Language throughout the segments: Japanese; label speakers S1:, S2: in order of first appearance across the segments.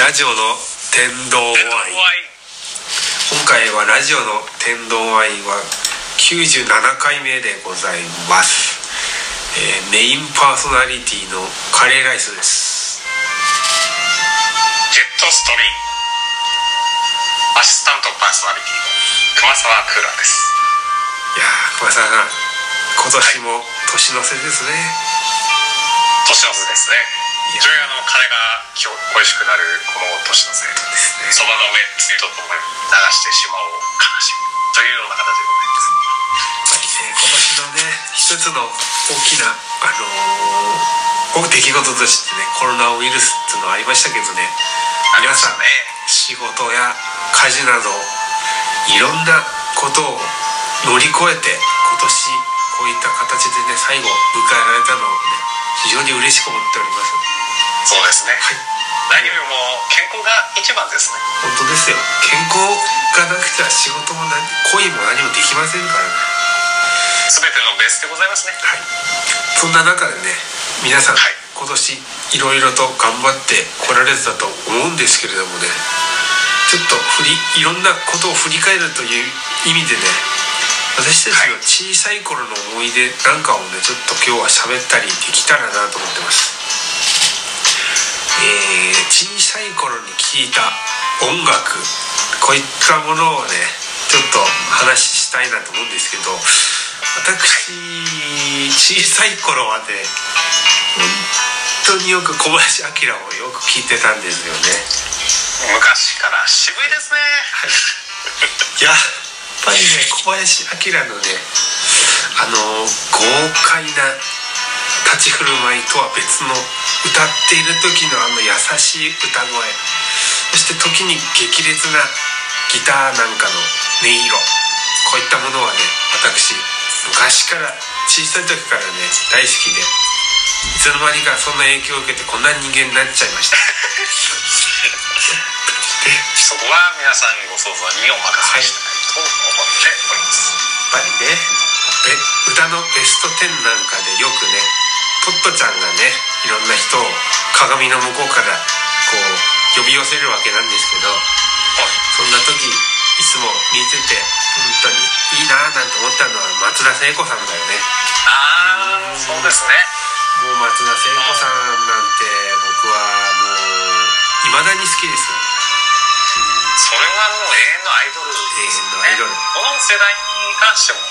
S1: ラジオの天童ワイン今回はラジオの天童ワインは97回目でございます、えーメインパーソナリティのカレーライスです。
S2: ジェットストリーム。アシスタントパーソナリティの熊沢クーラーです。
S1: いやー熊沢さん今年も年の瀬ですね、
S2: 年の瀬ですね非常にあのカレーが今日恋しくなるこの年の瀬
S1: ですね
S2: そばの上つゆとともに流してしまおう悲しみというような形でございます
S1: えー今年のね一つの大きなあのー出来事としてねコロナウイルスっていうのはありましたけどね。皆さん
S2: ね。
S1: 仕事や家事などいろんなことを乗り越えて今年こういった形でね最後迎えられたのをね非常に嬉しく思っております。
S2: そうですね。
S1: はい。
S2: 何よりも健康が一番ですね。
S1: 本当ですよ。健康がなくては仕事も何恋も何もできませんからね。
S2: 全てのベースでございますね。
S1: はい。そんな中でね皆さん、
S2: はい。
S1: 今年いろいろと頑張ってこられてたと思うんですけれどもねちょっと振りいろんなことを振り返るという意味でね私たちの小さい頃の思い出なんかをねちょっと今日は喋ったりできたらなと思ってますえー小さい頃に聴いた音楽こういったものをねちょっと話したいなと思うんですけど私小さい頃はね本当によく小林明をよく聴いてたんですよね。
S2: 昔から渋いですね。
S1: い ややっぱりね小林明のねあの豪快な立ち振る舞いとは別の歌っている時のあの優しい歌声。そして時に激烈なギターなんかの音色。こういったものはね私昔から小さい時からね大好きで。いつの間にかそんな影響を受けてこんな人間になっちゃいました。で
S2: そこは皆さんご想像にお任せしたいと思っております、
S1: やっぱりね。べ歌のベスト10なんかでよくねトットちゃんがねいろんな人を鏡の向こうからこう呼び寄せるわけなんですけどそんな時いつも見てて本当にいいなぁなんて思ったのは松田聖子さんだよね。
S2: ああそうですね。
S1: もう松田聖子さんなんて僕はもういまだに好きですよ。
S2: それはもう永遠のアイドルです
S1: 永遠のアイドル。
S2: この世代に関しても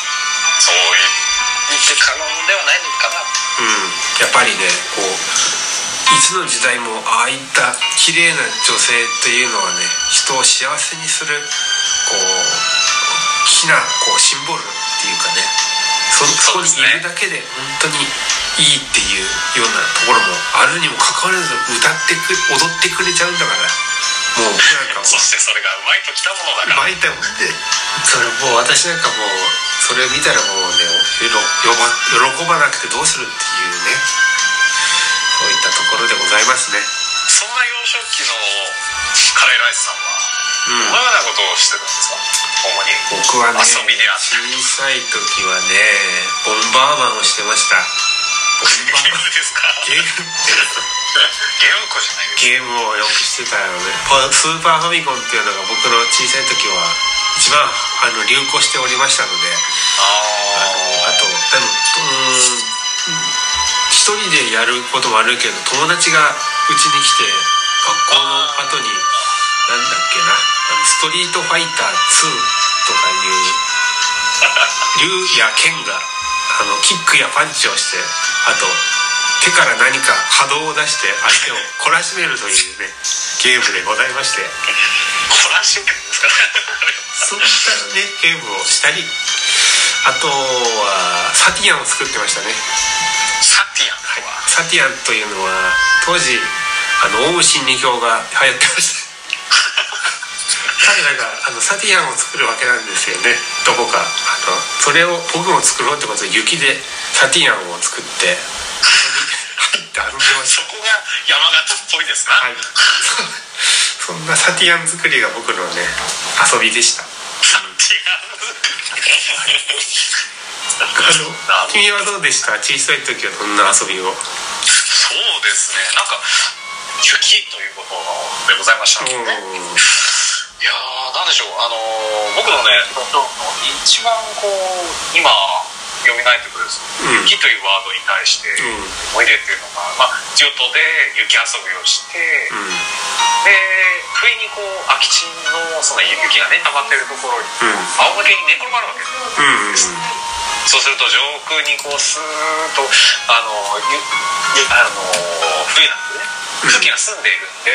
S2: そう言って過言ではないのかな。
S1: うん、やっぱりねこういつの時代もああいった綺麗な女性っていうのはね人を幸せにするこう大きなこうシンボルっていうかねそそこにいるだけで本当にいいっていうようなところもあるにもかかわらず歌ってく踊ってくれちゃうんだから。もう僕なんかもう
S2: そしてそれがうまいときたものだから。
S1: 巻いたもんでそれもう私なんかもうそれを見たらもうね喜ばなくてどうするっていうねそういったところでございますね。
S2: そんな幼少期のカレーライスさんは
S1: うん。
S2: どのようなことをしてたんですか？主に。
S1: 僕はね小さい時はねボンバーマンをしてました
S2: ゲ
S1: バー
S2: ムですか？
S1: ゲーム？って
S2: ゲーム子じゃないです
S1: ゲームをよくしてたよね。パスーパーファミコンっていうのが僕の小さい時は一番あの流行しておりましたので。あのあ
S2: あ
S1: とでもうーん一人でやることもあるけど友達がうちに来て学校の後になんだっけなあのストリートファイター2とかいう 竜や剣があのキックやパンチをしてあと手から何か波動を出して相手を懲らしめるというね ゲームでございまして。
S2: コラシンですか？
S1: そういったねゲームをしたりあとはサティアンを作ってましたね。
S2: サティアンとは
S1: サティアンというのは当時あのオウム真理教が流行ってました。彼らがあのサティアンを作るわけなんですよね。どこか。あのそれを僕も作ろうってことで雪でサティアンを作ってそこに入って
S2: そこが山形っぽいですな、
S1: たはい。そ そんなサティアン作りが僕のね遊びでした。
S2: サティアン
S1: あの君はどうでした？小さい時はどんな遊びを？
S2: そうですね。なんか雪ということでございましたね、いやーなんでしょう。あのー僕のね一番こう今蘇ってくる
S1: うん。
S2: 雪というワードに対して
S1: うん。
S2: 思い出っていうのが、まあ、地元で雪遊びをして、
S1: うん。
S2: で不意にこう空き地のその雪がね溜まってるところに
S1: うん。
S2: 仰向けに寝転がるわけです。
S1: うん
S2: そうすると上空にこうスーッとあのあの冬なんでね
S1: うん。
S2: 空気が澄ん。でいるん。で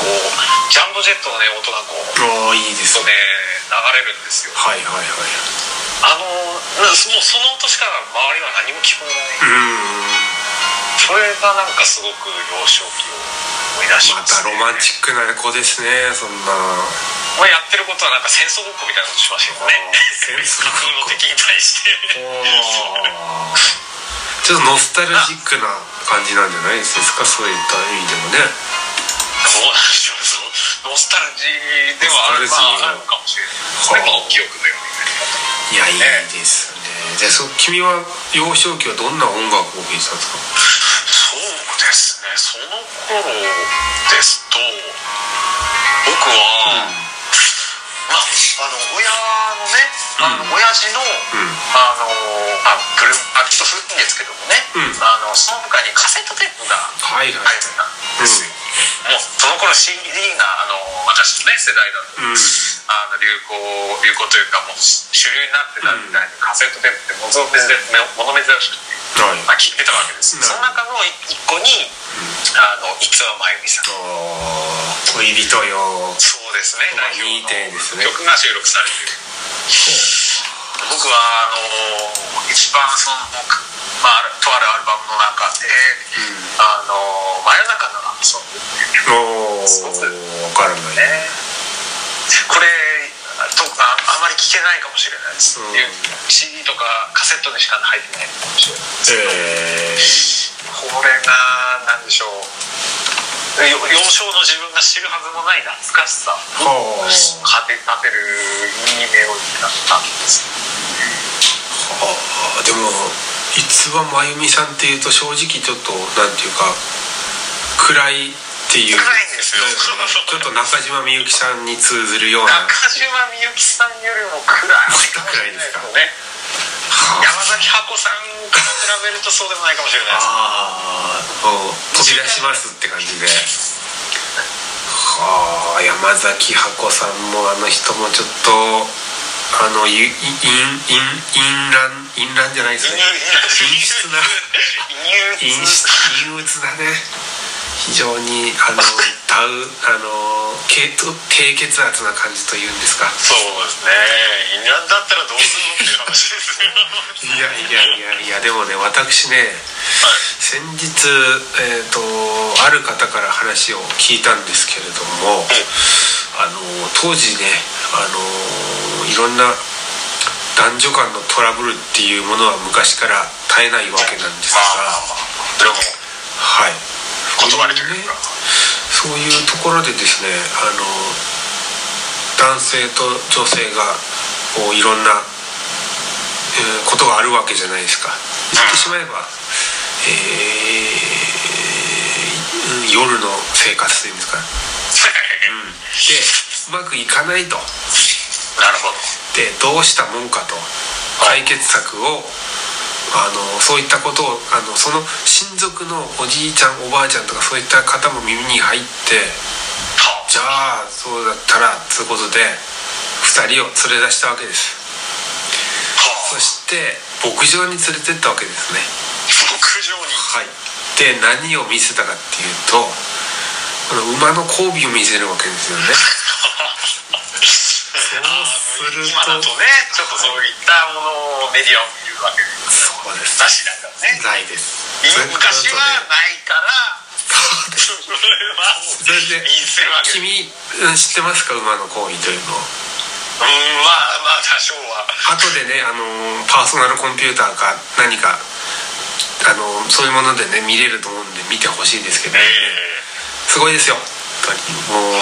S2: こうジャンボジェットのね音がこう
S1: あいいです
S2: ね流れるん。ですよ
S1: はいはいはい
S2: あのもうその音しか周りは何も聞こえない
S1: うん。
S2: それがなん。かすごく幼少期を思い出し
S1: ま
S2: ます、ね、
S1: たロマンチックな子ですねそん。な
S2: まあ、やってることはなん。か戦争ごっこみたいなことしましたよね
S1: 戦争ごっこ
S2: の敵に対して
S1: ちょっとノスタルジックな感じなんじゃないですか？そういった意味でもね。
S2: そうなんでしょうそのノスタルジーではある,、まあ、あるのかもしれない。それも記憶のようになり
S1: いやいいです。ねじゃあそ君は幼少期はどんな音楽を聴いてたんですか
S2: そうですね。その頃ですと僕は、まああの親のねあの、
S1: うん
S2: 親父の、
S1: うん。
S2: あのあ車あちょっと古いんですけどもね、
S1: うん。
S2: あのその他にカセットテープが
S1: はいはい。
S2: 入ってたんですよ、もうその頃 CD があの私のね世代だと、
S1: うん。
S2: あの流行流行というかもう主流になってたみたいに、カセットテープってもの珍しくて、
S1: はい。
S2: まあ、聞いてたわけです、
S1: うん。
S2: その中の一個に、あの逸話真由美さん。
S1: 恋人よ。
S2: そうですね。
S1: まあ
S2: 代表の。曲が収録されている僕はあの一番その、まあ、とあるアルバムの中で「あの真夜中のラブソング」っていう曲。
S1: お
S2: すごく
S1: ーわからない
S2: ね。これとああまり聞けないかもしれないです、
S1: うん。
S2: CD とかカセットにしか入ってないかもしれないですけど、
S1: え
S2: これが何でしょう。よ幼少の自分が知るはずもない懐かしさ。
S1: ー、はあ
S2: 勝て立てるいいメロディーだったんです
S1: あーでも逸話真由美さんっていうと正直ちょっとなんていうか暗いっていう
S2: 暗いんですよ。
S1: ちょっと中島みゆきさんに通ずるような。
S2: 中島みゆきさんよりも暗い。かもしれないですね。
S1: は
S2: 山崎箱さんから比べるとそうでもないかもしれないです。
S1: ああ飛び出しますって感じで。はあ山崎箱さんもあの人もちょっとあのゆい陰陰陰乱陰乱じゃないですね。陰湿な。陰湿陰鬱なね非常にあの 歌うあの低低血圧な感じというんですか。
S2: そうですね。インランだったらどうするのっていう話ですよ
S1: いやいやいやいやでもね私ね先日、えー、とある方から話を聞いたんですけれどもあの当時ねあのいろんな男女間のトラブルっていうものは昔から絶えないわけなんですが、はい
S2: 断りというか
S1: そういうところでですねあの男性と女性がこういろんな、えーことがあるわけじゃないですか。言ってしまえば、えーうん夜の生活というんですか、うん、でうまくいかないと。
S2: なるほど。
S1: でどうしたもんかと。解決策をあのそういったことをあのその親族のおじいちゃんおばあちゃんとかそういった方も耳に入って
S2: は
S1: じゃあそうだったらつうことで2人を連れ出したわけです。
S2: は
S1: そして牧場に連れてったわけですね。
S2: 牧場に。
S1: はい。で何を見せたかっていうとこの馬の交尾を見せるわけですよね。
S2: あ
S1: すると
S2: の今だとねちょっとそういったものをメディアを見るわけです
S1: そうです。
S2: だしなんかね
S1: ないです。
S2: 昔はないから。
S1: そうです。
S2: それはもう
S1: それで君うん知ってますか馬の行為というのを
S2: うんまあまあ多少は。
S1: 後でねあのパーソナルコンピューターか何かあのそういうものでね見れると思うんで見てほしいんですけど、
S2: え
S1: すごいですよ。本当に。も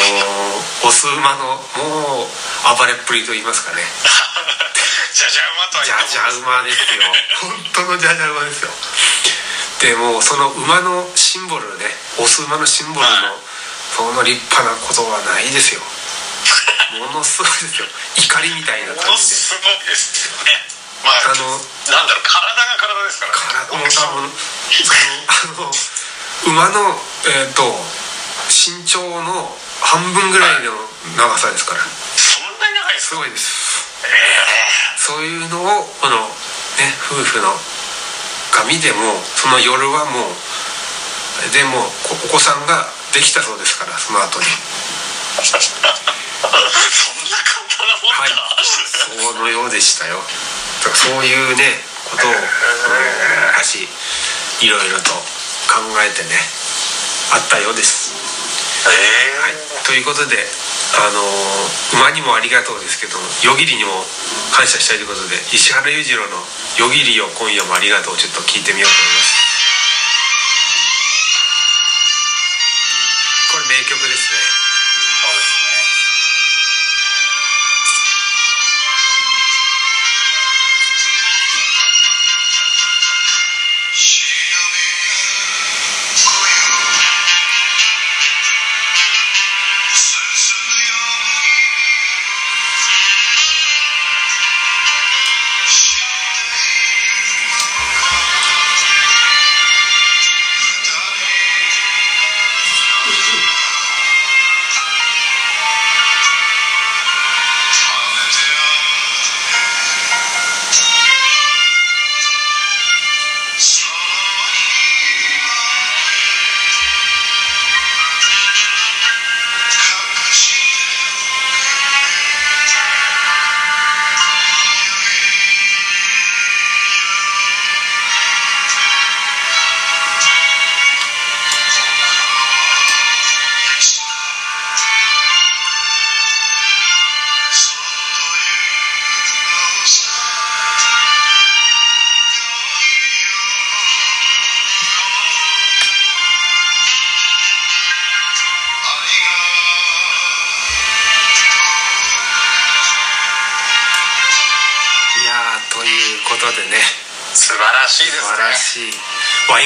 S1: うオス馬のもう暴れっぷりと言いますかね。
S2: ー じゃじゃ馬とは
S1: じゃじゃ馬ですよ。本当のじゃじゃ馬ですよ。でもうその馬のシンボルねオス馬のシンボルのその立派なことはないですよ。ものすごいですよ。怒りみたいな
S2: も
S1: 感じで。
S2: のすごいですよね。まあ
S1: あの
S2: なんだろう体が体ですから
S1: 体もう多分そのあの馬のえっ、と身長の半分ぐらいの長さですから。
S2: そんなに長いですか？
S1: すごいです。
S2: え
S1: そういうのをこのね夫婦のが見てもその夜はもうでもおお子さんができたそうですからその後に。
S2: えそんな簡単なもんだ、
S1: はいそのようでしたよ。だからそういうねことを、うん昔いろいろと考えてねあったようです。
S2: え
S1: はい、ということで、あの馬にもありがとうですけども夜霧にも感謝したいということで石原裕次郎の「夜霧よ今夜もありがとう」をちょっと聞いてみようと思います。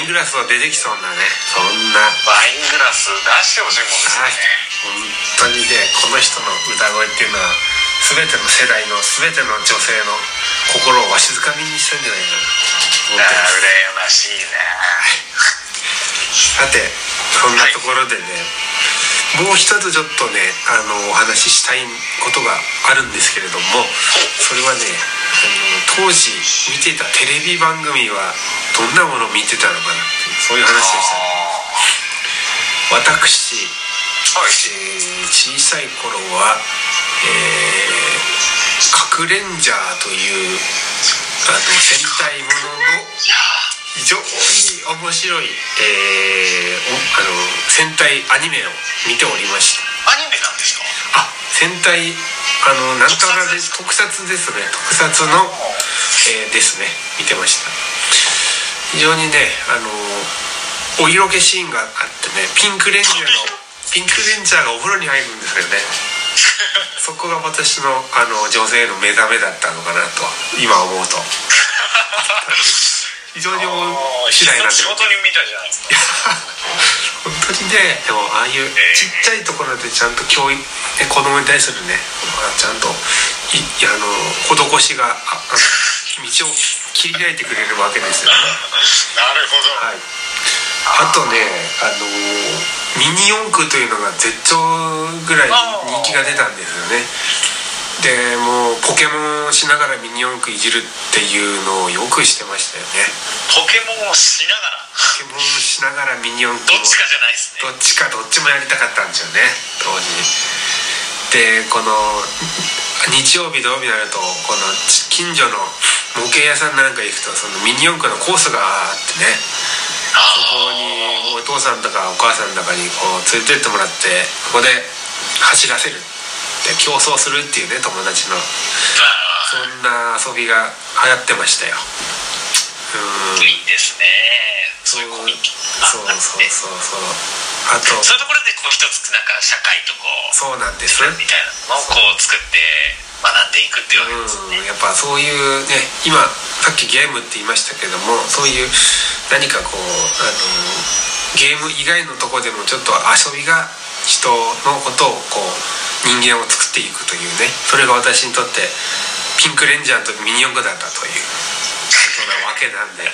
S1: イングラスは出てきそうなね。そんな。
S2: ワイングラス出してほしいもんです
S1: はい。
S2: ね、
S1: 本当にねこの人の歌声っていうのは全ての世代の全ての女性の心をわしづかみにしたんじゃないかな。
S2: あー羨ましいね
S1: さてそんなところでね、もう一つちょっとねあのお話ししたいことがあるんですけれどもそれはねあの当時見てたテレビ番組はどんなものを見てたのかなっていうそういう話でした。私、
S2: はい
S1: えー小さい頃は、えー、核レンジャーというあの戦隊ものの非常に面白い、えーおあの戦隊アニメを見ておりました。
S2: ーアニメなんですか？
S1: あ戦隊あのなんたらで特撮ですね。特撮の、えーですね。見てました。非常にねあのお色気シーンがあってねピンクレンジャーのピンクレンジャーがお風呂に入るんですよね。そこが私のあの女性の目覚めだったのかなと今思うと。非常に面白いなって
S2: 仕事に見たじゃないですか。
S1: 本当にねでもああいうちっちゃいところでちゃんと教育、ね、子供に対するね、まあ、ちゃんといあの施しがああの道を切り開いてくれるわけですよね。
S2: なるほど、
S1: はい。あとねあのミニ四駆というのが絶頂ぐらい人気が出たんですよねでもうポケモンしながらミニ四駆いじるっていうのをよくしてましたよね。
S2: ポケモンをしながら？
S1: ポケモンしながらミニ四駆を
S2: どっちかじゃないですね。
S1: どっちかどっちもやりたかったんですよね当時。でこの日曜日土曜日になるとこの近所の模型屋さんなんか行くとそのミニ四駆のコースがあってね。そこにお父さんとかお母さんとかにこう連れてってもらってここで走らせるで競争するっていうね友達の。
S2: あ
S1: そんな遊びが流行ってましたよ。うん。
S2: ーいいですね。そういうコミ
S1: そうそうそうそう。あと。
S2: そういうところでこう一つなんか社会とこう。
S1: そうなんです。
S2: みたいなのをこう作って学んでいくっていうわけですよね、
S1: うん、やっぱそういうね今さっきゲームって言いましたけどもそういう何かこうあのゲーム以外のとこでもちょっと遊びが人のことをこう人間を作っていくというねそれが私にとってピンクレンジャーとミニ四駆だったということなわけなんで、はい、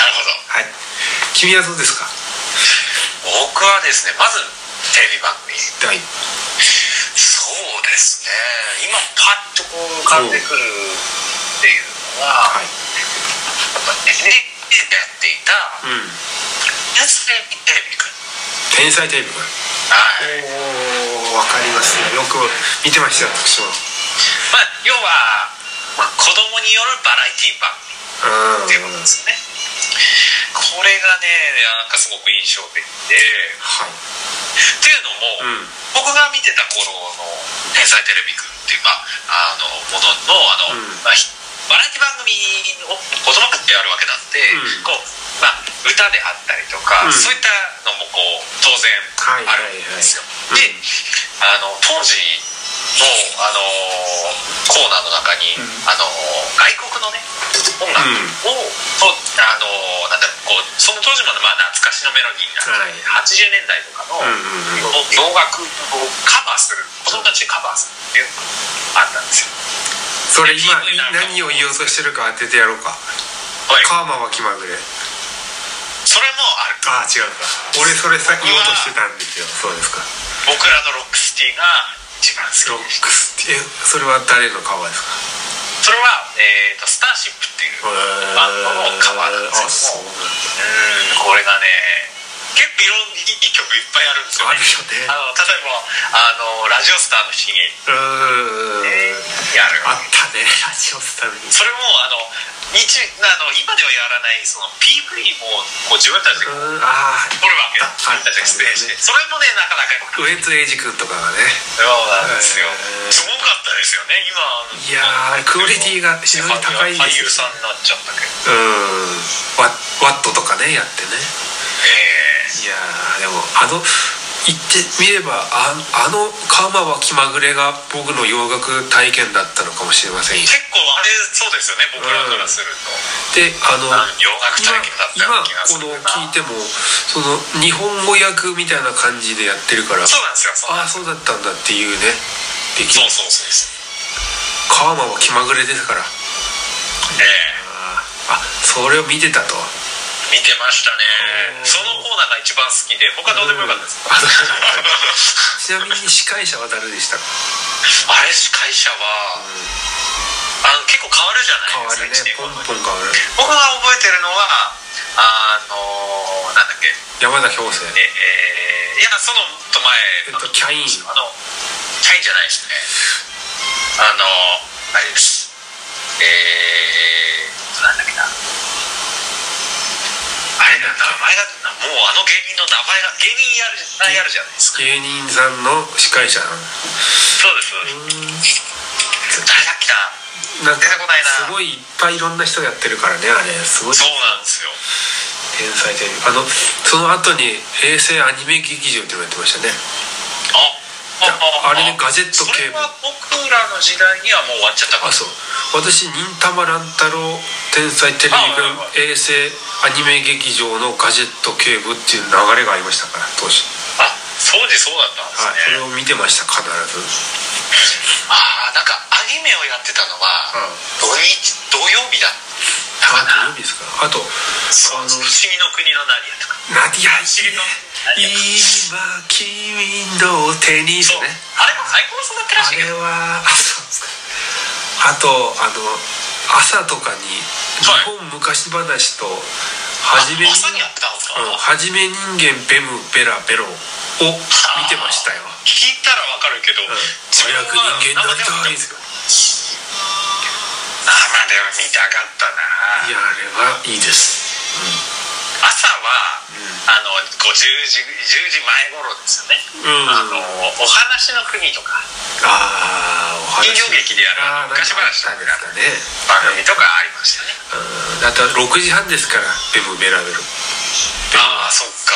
S2: なるほど、
S1: はい、君はどうですか？
S2: 僕はですねまずテレビ番組。
S1: はい。
S2: そうですね。今パッとこう浮かんでくるっていうのは、
S1: はい。
S2: やっぱ NHK でやっていた
S1: うん「
S2: 天才テレビくん。
S1: 天才テレビくん」
S2: はい
S1: おおわかりますよよく見てましたよ私も。
S2: まあ要は、まあ、子供によるバラエティ番組
S1: うん。
S2: っていうことですね。これがねなんかすごく印象的で。
S1: はい。
S2: っていうのも、
S1: うん。
S2: 僕が見てた頃の「天才テレビくん」っていう、まあ、あのもののあの、
S1: うん。
S2: まあ、ひバラエティ番組を子供たちでやるわけなんで、
S1: うん。
S2: こうまあ、歌であったりとか、
S1: うん。
S2: そういったのもこう当然
S1: はい
S2: あるんですよ。
S1: はいはい
S2: であの当時の、あのコーナーの中に、
S1: うん。
S2: あの外国のね音楽を、とあのなんだろうこうその当時までまあ懐かしのメロディーになって、80年代とかの、
S1: うんうんうん。
S2: 洋楽をカバーする子供たちでカバーするっていうのがあったんですよ。
S1: それ今何を言おうとしてるか当ててやろうか。
S2: はい、
S1: カーマは気まぐれ。
S2: それもある。
S1: ああ違うか。俺それさ言おうとしてたんですよ。そうですか
S2: 僕らのロックシティが一番好き
S1: ロックスってえそれは誰のカバーですか？
S2: それは、えー、とスターシップっていうバンドのカバーなんですけども。うんこれがね結構いろんないい曲いっぱいあるんですよ、
S1: あ
S2: ね、
S1: るよね。
S2: あの例えばあのラジオスターの悲劇
S1: うーん。
S2: やる。
S1: あったね。ラジオスタに
S2: それもあの日あの今ではやらないその PV もこう自分たち撮るわけ。
S1: あ
S2: 自分た出演して。それもねなかなか。
S1: ウエンツエイジ君とかがね。
S2: そうなんですよ。すごかったですよね今
S1: いやクオリティが非常に高いんですよ
S2: 俳優さんになっちゃったけど。
S1: うん。ワワットとかねやってね。
S2: え
S1: いやーでもあの言ってみればああの「カーマは気まぐれ」が僕の洋楽体験だったのかもしれません
S2: 結構あれそうですよね僕らからすると、
S1: であの
S2: あ洋楽体験だった
S1: 今この聞いてもその日本語訳みたいな感じでやってるから
S2: そうなんですよ
S1: ああそうだったんだっていうね。でき
S2: そうそうそうそう。
S1: カーマは気まぐれですから。
S2: え
S1: あーあそれを見てたと。
S2: え見てましたね。
S1: うん。
S2: そのコーナーが一番好きで他どうでもよかったです、
S1: あ ちなみに司会者は誰でしたか？
S2: あれ司会者は、あの結構変わるじゃないですか一年
S1: ポンポン変わる。
S2: 僕が覚えてるのはあのなんだっけ。
S1: 山崎邦生
S2: ええーいやそのもっと前
S1: えっとキャイン。
S2: あのキャインじゃないですね。あのあれです。えー、なんだっけな。あ名前がもうあの芸人の名前が芸人やるやるじゃないですか。
S1: 芸人さんの司会者
S2: そうですそうです。誰だっけな。
S1: なんか
S2: 出てこないな
S1: すごいいっぱいいろんな人やってるからねあれ。すごい。
S2: そうなんですよ
S1: 天才テレビあのその後に平成アニメ劇場ってのやってましたね。
S2: あ
S1: あれねガジェット警部
S2: それは僕らの時代にはもう終わっちゃったから。
S1: あそう。私忍たま乱太郎天才テレビ
S2: あはいはい
S1: 衛星アニメ劇場のガジェット警部っていう流れがありましたから当時。
S2: あ当時そうだったんです
S1: はいそれ
S2: ね、
S1: を見てました必ず。
S2: ああなんかアニメをやってたのは、土日土曜日だったか
S1: あ
S2: な
S1: どうですか。あと
S2: そう
S1: あの
S2: 不思議の国のナディアとか。
S1: ナディア。今君の手にね。
S2: あれも最高そうだったら
S1: あ
S2: しいけど。
S1: れはあそうですか。あとあの朝とかに「日
S2: はい
S1: 本昔話」と「はじめに
S2: 朝にやってたんですか、
S1: うんはじめ人間ベムベラベロ」を見てましたよ。
S2: 聞いたらわかるけど、
S1: うん。早く
S2: は
S1: 人間になりたい
S2: 生では生では見たかったな。い
S1: やあれはいいです
S2: 朝は、あのこう10時10時前頃ですよね、
S1: うん。
S2: あのお話の国とか。
S1: ああお話。
S2: 人形劇でやる昔話
S1: あったんですかね。
S2: 番組とかありましたね、
S1: うん。あと6時半ですからベムベラベロ。
S2: ああそっか。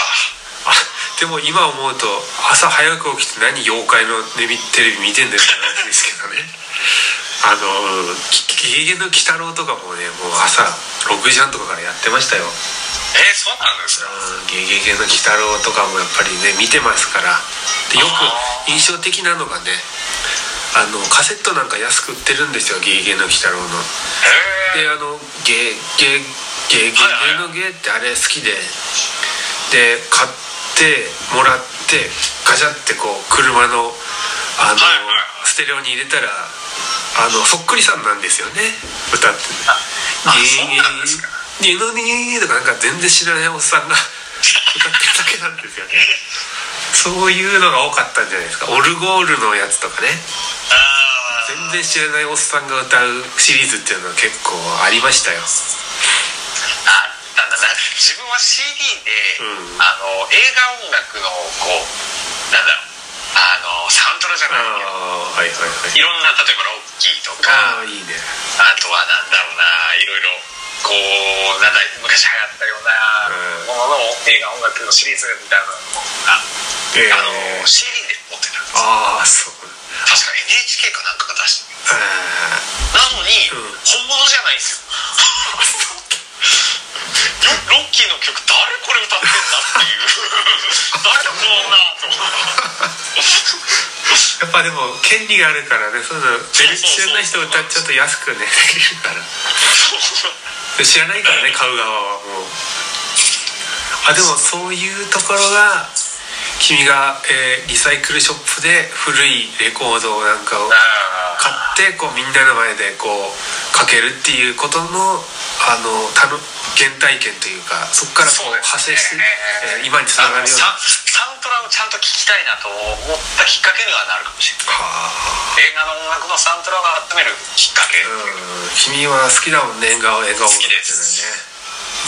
S1: あでも今思うと朝早く起きて何妖怪のテレビ見てんだよって話ですけどね。あの「ゲゲゲの鬼太郎」とかもねもう朝6時半とかからやってましたよ
S2: えー、そうなんですか？
S1: うん。ゲゲゲの鬼太郎とかもやっぱりね見てますから。でよく印象的なのがねあのカセットなんか安く売ってるんですよ「ゲゲゲの鬼太郎」の。であの「ゲゲゲゲゲのゲ」ってあれ好きで。で買ってもらってガチャってこう車のあの、ステレオに入れたらあのそっくりさんなんですよね。歌って
S2: あそうなんですか
S1: ゲゲゲゲとかなんか全然知らないおっさんが 歌ってるだけなんですよね。そういうのが多かったんじゃないですか。オルゴールのやつとかね。全然知らないおっさんが歌うシリーズっていうのは結構ありましたよ。
S2: あったんだな。自分は CD で、
S1: うん。
S2: あの映画音楽のこうなんだろう。あのサウントラじゃ
S1: あ
S2: ないけど。
S1: あはいはいはい。
S2: いろんな例えばロッキーとか。
S1: ああいいね。
S2: あとはなんだろうないろいろこうなんだ昔流行ったような
S1: うん。
S2: ものの映画音楽のシリーズみたいなのが、
S1: えー。
S2: あの CD で持ってたんです
S1: ああそう。
S2: 確か NHK かなんかが出してる
S1: あ
S2: なのに、
S1: うん。
S2: 本物じゃないんですよ。よロッキーの曲誰これ歌ってんだっていう。誰だこの女と。
S1: ーやっぱでも権利があるからねそういうの知らない人歌っちゃうと安くねできるから 知らないからね買う側は。もうあでもそういうところが君が、えーリサイクルショップで古いレコードなんかを買
S2: あ
S1: ってこうみんなの前でこうかけるっていうことのあのたの原体験というかそこからこう派生して、えー今につながるような。
S2: サントラをちゃんと聞きたいなと思ったきっかけにはなるかもしれない。
S1: はあ。
S2: 映画の音楽のサウントラを集めるきっかけ、
S1: う。ん。君は好きだもんね映画を映画を
S2: 好きです。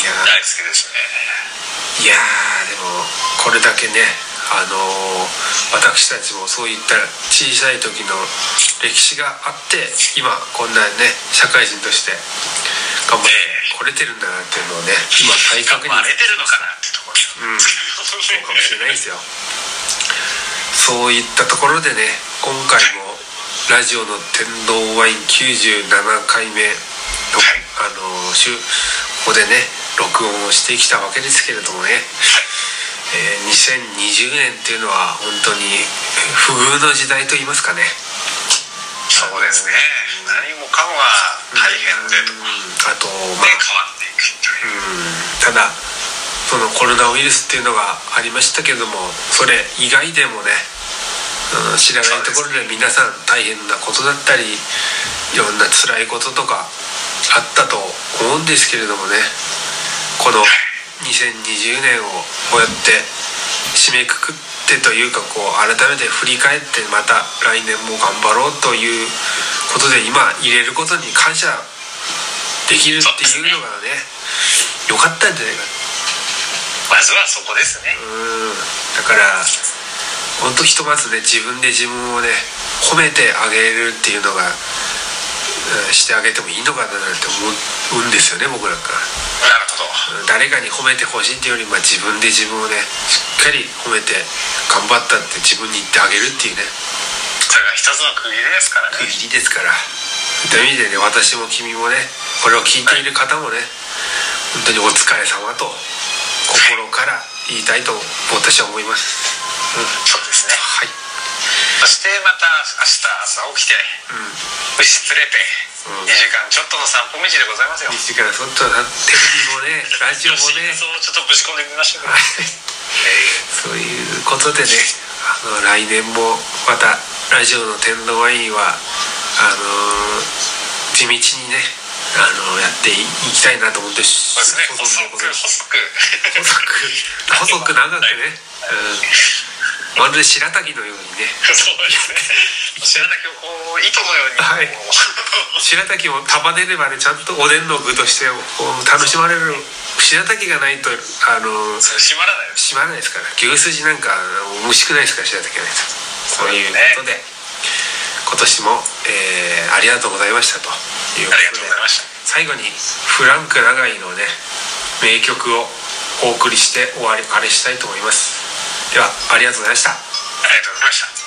S1: いや
S2: 大好きですね。
S1: いやーでもこれだけねあのー私たちもそういった小さい時の歴史があって今こんなね社会人として頑張ってこれてるんだなっていうのをね今体
S2: 頑
S1: 格に。
S2: 張れてるのかなってところ
S1: うん。そうかもしれないですよ。そういったところでね今回もラジオの天童ワイン97回目の、
S2: はい。
S1: あの週ここでね録音をしてきたわけですけれどもね、えー2020年っていうのは本当に不遇の時代と言いますかね。
S2: そうですね。何もかもが大変でと。か、
S1: あとま
S2: 変わ
S1: あ
S2: っていくという。
S1: うん。ただそのコロナウイルスっていうのがありましたけどもそれ以外でもね、うん、知らないところで皆さん大変なことだったりいろんな辛いこととかあったと思うんですけれどもねこの2020年をこうやって締めくくってというかこう改めて振り返ってまた来年も頑張ろうということで今入れることに感謝できるっていうのがねよかったんじゃないか
S2: まずはそこですね。
S1: うん。だから本当ひとまずね自分で自分をね褒めてあげるっていうのが、うんしてあげてもいいのかななんて思うんですよね僕なんか。
S2: なるほど。
S1: うん誰かに褒めてほしいっていうより、まあ、自分で自分をねかり褒めて頑張ったって自分に言ってあげるっていうね。
S2: それが一つの区切りですからね。
S1: 区切りですから。そういう意味でね私も君もねこれを聞いている方もね本当にお疲れ様と心から言いたいと私は思います、うん、
S2: そうですね。
S1: はい。
S2: そしてまた明日朝起きて
S1: うん。
S2: 牛連れて
S1: うん。
S2: 2時間ちょっとの散歩道でございますよ。
S1: 西からそっとなテレビもね ラジオもね。
S2: そうちょっとぶち込んでみましたけど、
S1: はい。
S2: え
S1: そういうことでねあの来年もまたラジオの天童ワインはあのー地道にねあのやっていきたいなと思って
S2: ーそうですね。細く細
S1: 細
S2: く
S1: く細く長くね、うん、まるで白滝のようにね。
S2: そうですね。白滝をこう糸のように
S1: はい。白滝を束ねればねちゃんとおでんの具としてこう楽しまれる白滝がないとあの
S2: 閉まらないです
S1: しまらないですから。牛すじなんか美味しくないですから白滝がないとそういうことで今年も、えーありがとうございましたというこ
S2: ありが
S1: とで
S2: とうございました。
S1: 最後にフランク長井のね名曲をお送りして終わりあれしたいと思います。ではありがとうございました。
S2: ありがとうございました